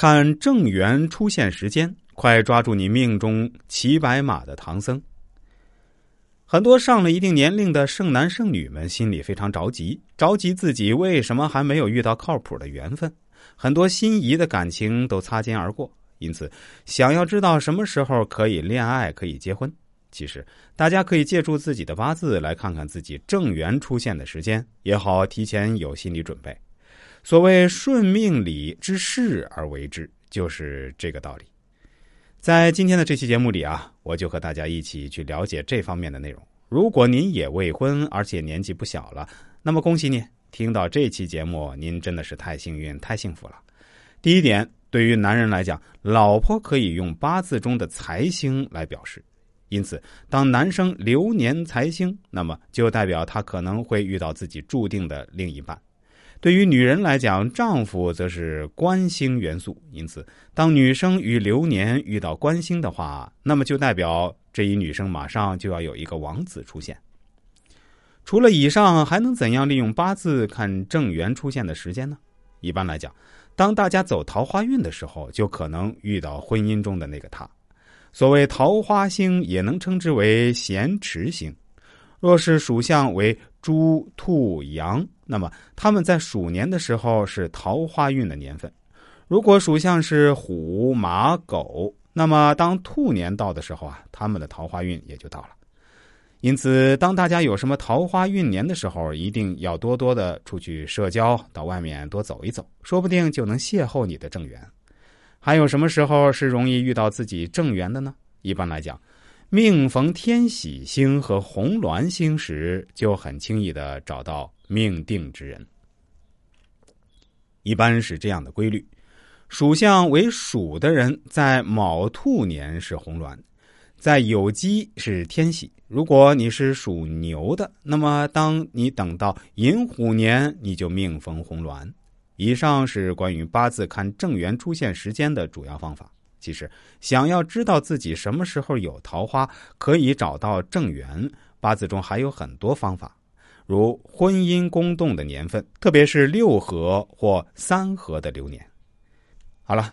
看正缘出现时间，快抓住你命中骑白马的唐僧。很多上了一定年龄的剩男剩女们心里非常着急，着急自己为什么还没有遇到靠谱的缘分，很多心仪的感情都擦肩而过，因此想要知道什么时候可以恋爱、可以结婚。其实大家可以借助自己的八字来看看自己正缘出现的时间，也好提前有心理准备。所谓顺命理之事而为之，就是这个道理。在今天的这期节目里啊，我就和大家一起去了解这方面的内容。如果您也未婚，而且年纪不小了，那么恭喜你，听到这期节目，您真的是太幸运、太幸福了。第一点，对于男人来讲，老婆可以用八字中的财星来表示，因此，当男生流年财星，那么就代表他可能会遇到自己注定的另一半。对于女人来讲，丈夫则是官星元素，因此，当女生与流年遇到官星的话，那么就代表这一女生马上就要有一个王子出现。除了以上，还能怎样利用八字看正缘出现的时间呢？一般来讲，当大家走桃花运的时候，就可能遇到婚姻中的那个他。所谓桃花星，也能称之为咸池星。若是属相为猪、兔、羊。那么他们在鼠年的时候是桃花运的年份，如果属相是虎、马、狗，那么当兔年到的时候啊，他们的桃花运也就到了。因此，当大家有什么桃花运年的时候，一定要多多的出去社交，到外面多走一走，说不定就能邂逅你的正缘。还有什么时候是容易遇到自己正缘的呢？一般来讲。命逢天喜星和红鸾星时，就很轻易的找到命定之人。一般是这样的规律：属相为鼠的人，在卯兔年是红鸾，在酉鸡是天喜。如果你是属牛的，那么当你等到寅虎年，你就命逢红鸾。以上是关于八字看正缘出现时间的主要方法。其实，想要知道自己什么时候有桃花，可以找到正缘。八字中还有很多方法，如婚姻宫动的年份，特别是六合或三合的流年。好了，